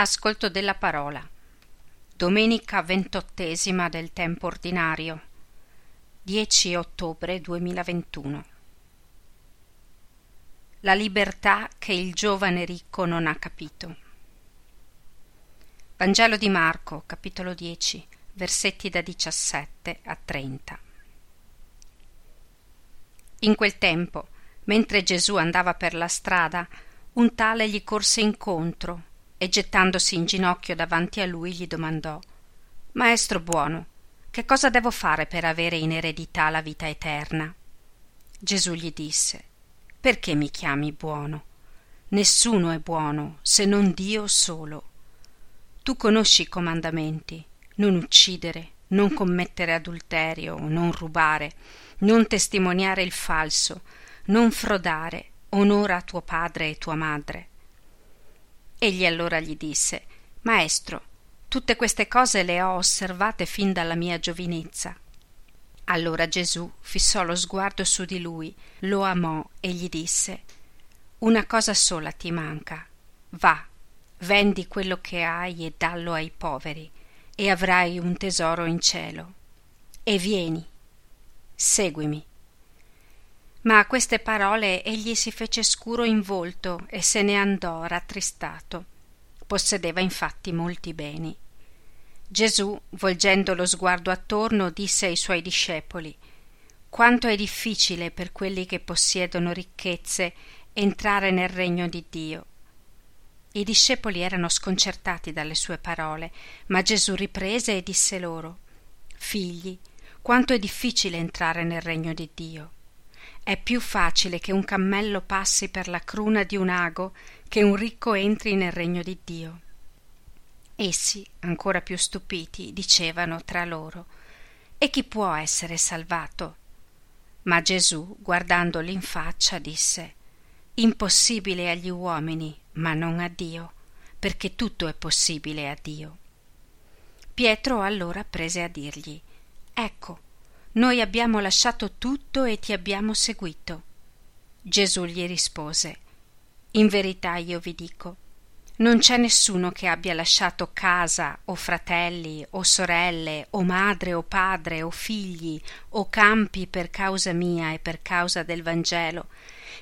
Ascolto della parola. Domenica ventottesima del tempo ordinario. 10 ottobre 2021. La libertà che il giovane ricco non ha capito. Vangelo di Marco, capitolo 10, versetti da 17 a 30. In quel tempo, mentre Gesù andava per la strada, un tale gli corse incontro e gettandosi in ginocchio davanti a lui gli domandò Maestro buono, che cosa devo fare per avere in eredità la vita eterna? Gesù gli disse Perché mi chiami buono? Nessuno è buono se non Dio solo. Tu conosci i comandamenti non uccidere, non commettere adulterio, non rubare, non testimoniare il falso, non frodare, onora tuo padre e tua madre. Egli allora gli disse Maestro, tutte queste cose le ho osservate fin dalla mia giovinezza. Allora Gesù fissò lo sguardo su di lui, lo amò e gli disse Una cosa sola ti manca. Va, vendi quello che hai e dallo ai poveri, e avrai un tesoro in cielo. E vieni, seguimi. Ma a queste parole egli si fece scuro in volto e se ne andò rattristato. Possedeva infatti molti beni. Gesù, volgendo lo sguardo attorno, disse ai suoi discepoli Quanto è difficile per quelli che possiedono ricchezze entrare nel regno di Dio. I discepoli erano sconcertati dalle sue parole, ma Gesù riprese e disse loro Figli, quanto è difficile entrare nel regno di Dio. È più facile che un cammello passi per la cruna di un ago che un ricco entri nel regno di Dio. Essi, ancora più stupiti, dicevano tra loro E chi può essere salvato? Ma Gesù, guardandoli in faccia, disse Impossibile agli uomini, ma non a Dio, perché tutto è possibile a Dio. Pietro allora prese a dirgli Ecco, noi abbiamo lasciato tutto e ti abbiamo seguito. Gesù gli rispose In verità io vi dico, non c'è nessuno che abbia lasciato casa o fratelli o sorelle o madre o padre o figli o campi per causa mia e per causa del Vangelo,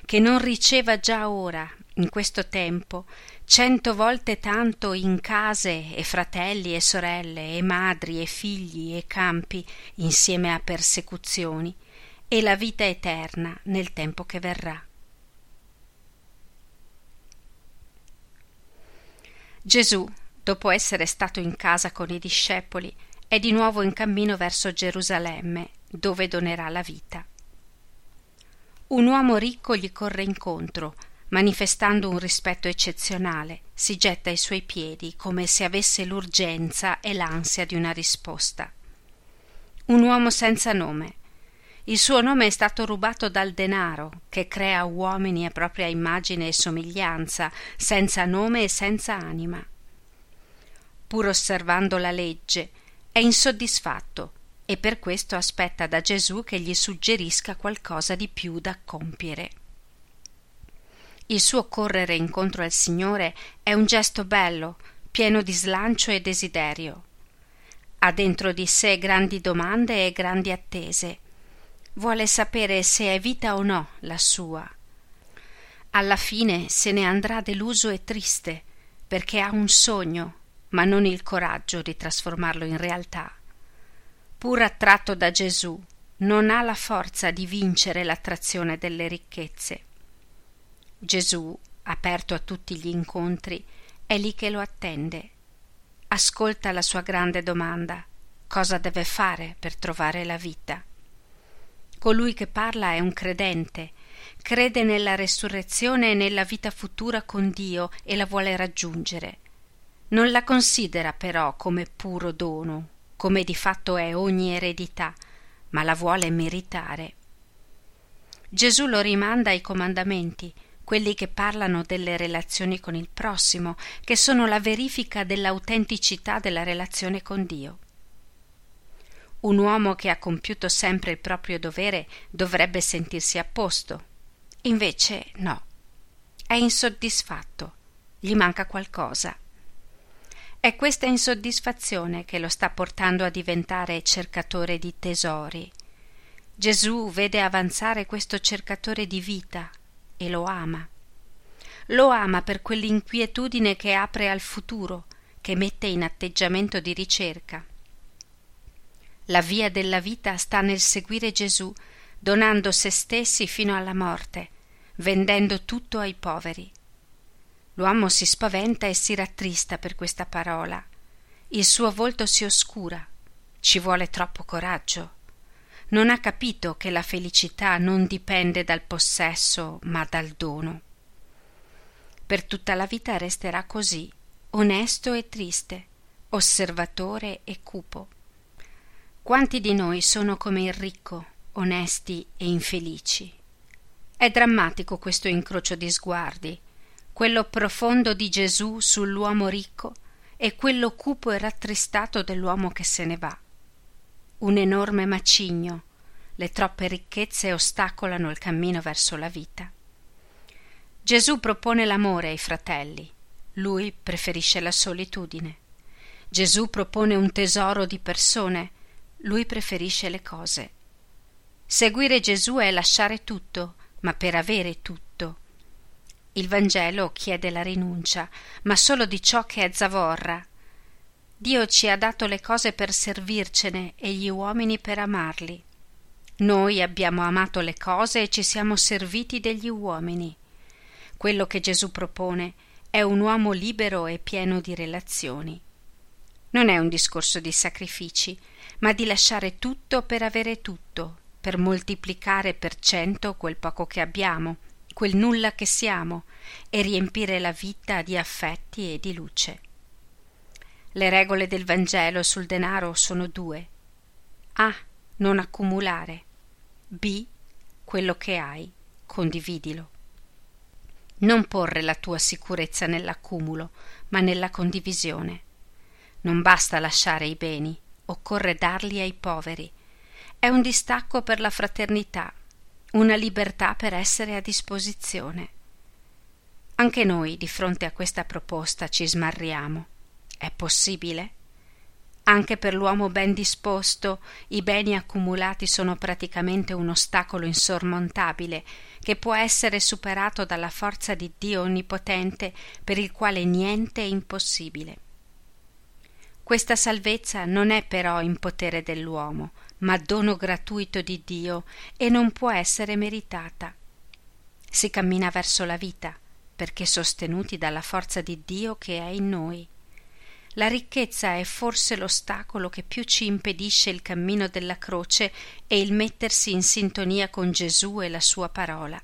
che non riceva già ora, in questo tempo, cento volte tanto in case e fratelli e sorelle e madri e figli e campi insieme a persecuzioni e la vita eterna nel tempo che verrà. Gesù, dopo essere stato in casa con i discepoli, è di nuovo in cammino verso Gerusalemme, dove donerà la vita. Un uomo ricco gli corre incontro, manifestando un rispetto eccezionale, si getta ai suoi piedi come se avesse l'urgenza e l'ansia di una risposta. Un uomo senza nome. Il suo nome è stato rubato dal denaro, che crea uomini a propria immagine e somiglianza, senza nome e senza anima. Pur osservando la legge, è insoddisfatto e per questo aspetta da Gesù che gli suggerisca qualcosa di più da compiere. Il suo correre incontro al Signore è un gesto bello, pieno di slancio e desiderio. Ha dentro di sé grandi domande e grandi attese. Vuole sapere se è vita o no la sua. Alla fine se ne andrà deluso e triste, perché ha un sogno, ma non il coraggio di trasformarlo in realtà. Pur attratto da Gesù, non ha la forza di vincere l'attrazione delle ricchezze. Gesù, aperto a tutti gli incontri, è lì che lo attende. Ascolta la sua grande domanda cosa deve fare per trovare la vita. Colui che parla è un credente, crede nella resurrezione e nella vita futura con Dio e la vuole raggiungere. Non la considera però come puro dono, come di fatto è ogni eredità, ma la vuole meritare. Gesù lo rimanda ai comandamenti, quelli che parlano delle relazioni con il prossimo, che sono la verifica dell'autenticità della relazione con Dio. Un uomo che ha compiuto sempre il proprio dovere dovrebbe sentirsi a posto. Invece no. È insoddisfatto. Gli manca qualcosa. È questa insoddisfazione che lo sta portando a diventare cercatore di tesori. Gesù vede avanzare questo cercatore di vita e lo ama. Lo ama per quell'inquietudine che apre al futuro, che mette in atteggiamento di ricerca. La via della vita sta nel seguire Gesù, donando se stessi fino alla morte, vendendo tutto ai poveri. L'uomo si spaventa e si rattrista per questa parola. Il suo volto si oscura. Ci vuole troppo coraggio. Non ha capito che la felicità non dipende dal possesso, ma dal dono. Per tutta la vita resterà così, onesto e triste, osservatore e cupo. Quanti di noi sono come il ricco, onesti e infelici? È drammatico questo incrocio di sguardi quello profondo di Gesù sull'uomo ricco e quello cupo e rattristato dell'uomo che se ne va. Un enorme macigno, le troppe ricchezze ostacolano il cammino verso la vita. Gesù propone l'amore ai fratelli, lui preferisce la solitudine. Gesù propone un tesoro di persone, lui preferisce le cose. Seguire Gesù è lasciare tutto, ma per avere tutto il Vangelo chiede la rinuncia, ma solo di ciò che è zavorra. Dio ci ha dato le cose per servircene e gli uomini per amarli. Noi abbiamo amato le cose e ci siamo serviti degli uomini. Quello che Gesù propone è un uomo libero e pieno di relazioni. Non è un discorso di sacrifici, ma di lasciare tutto per avere tutto, per moltiplicare per cento quel poco che abbiamo quel nulla che siamo e riempire la vita di affetti e di luce. Le regole del Vangelo sul denaro sono due. A. Non accumulare. B. Quello che hai, condividilo. Non porre la tua sicurezza nell'accumulo, ma nella condivisione. Non basta lasciare i beni, occorre darli ai poveri. È un distacco per la fraternità, una libertà per essere a disposizione. Anche noi di fronte a questa proposta ci smarriamo. È possibile? Anche per l'uomo ben disposto i beni accumulati sono praticamente un ostacolo insormontabile che può essere superato dalla forza di Dio onnipotente per il quale niente è impossibile. Questa salvezza non è però in potere dell'uomo, ma dono gratuito di Dio e non può essere meritata. Si cammina verso la vita, perché sostenuti dalla forza di Dio che è in noi. La ricchezza è forse l'ostacolo che più ci impedisce il cammino della croce e il mettersi in sintonia con Gesù e la sua parola.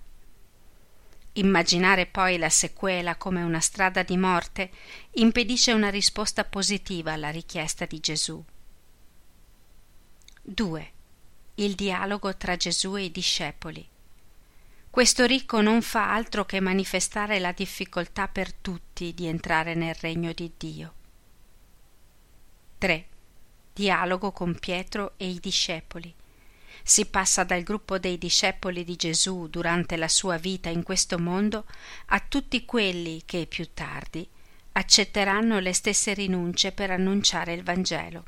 Immaginare poi la sequela come una strada di morte impedisce una risposta positiva alla richiesta di Gesù. 2. Il dialogo tra Gesù e i discepoli. Questo ricco non fa altro che manifestare la difficoltà per tutti di entrare nel regno di Dio. 3. Dialogo con Pietro e i discepoli. Si passa dal gruppo dei discepoli di Gesù durante la sua vita in questo mondo a tutti quelli che più tardi accetteranno le stesse rinunce per annunciare il Vangelo.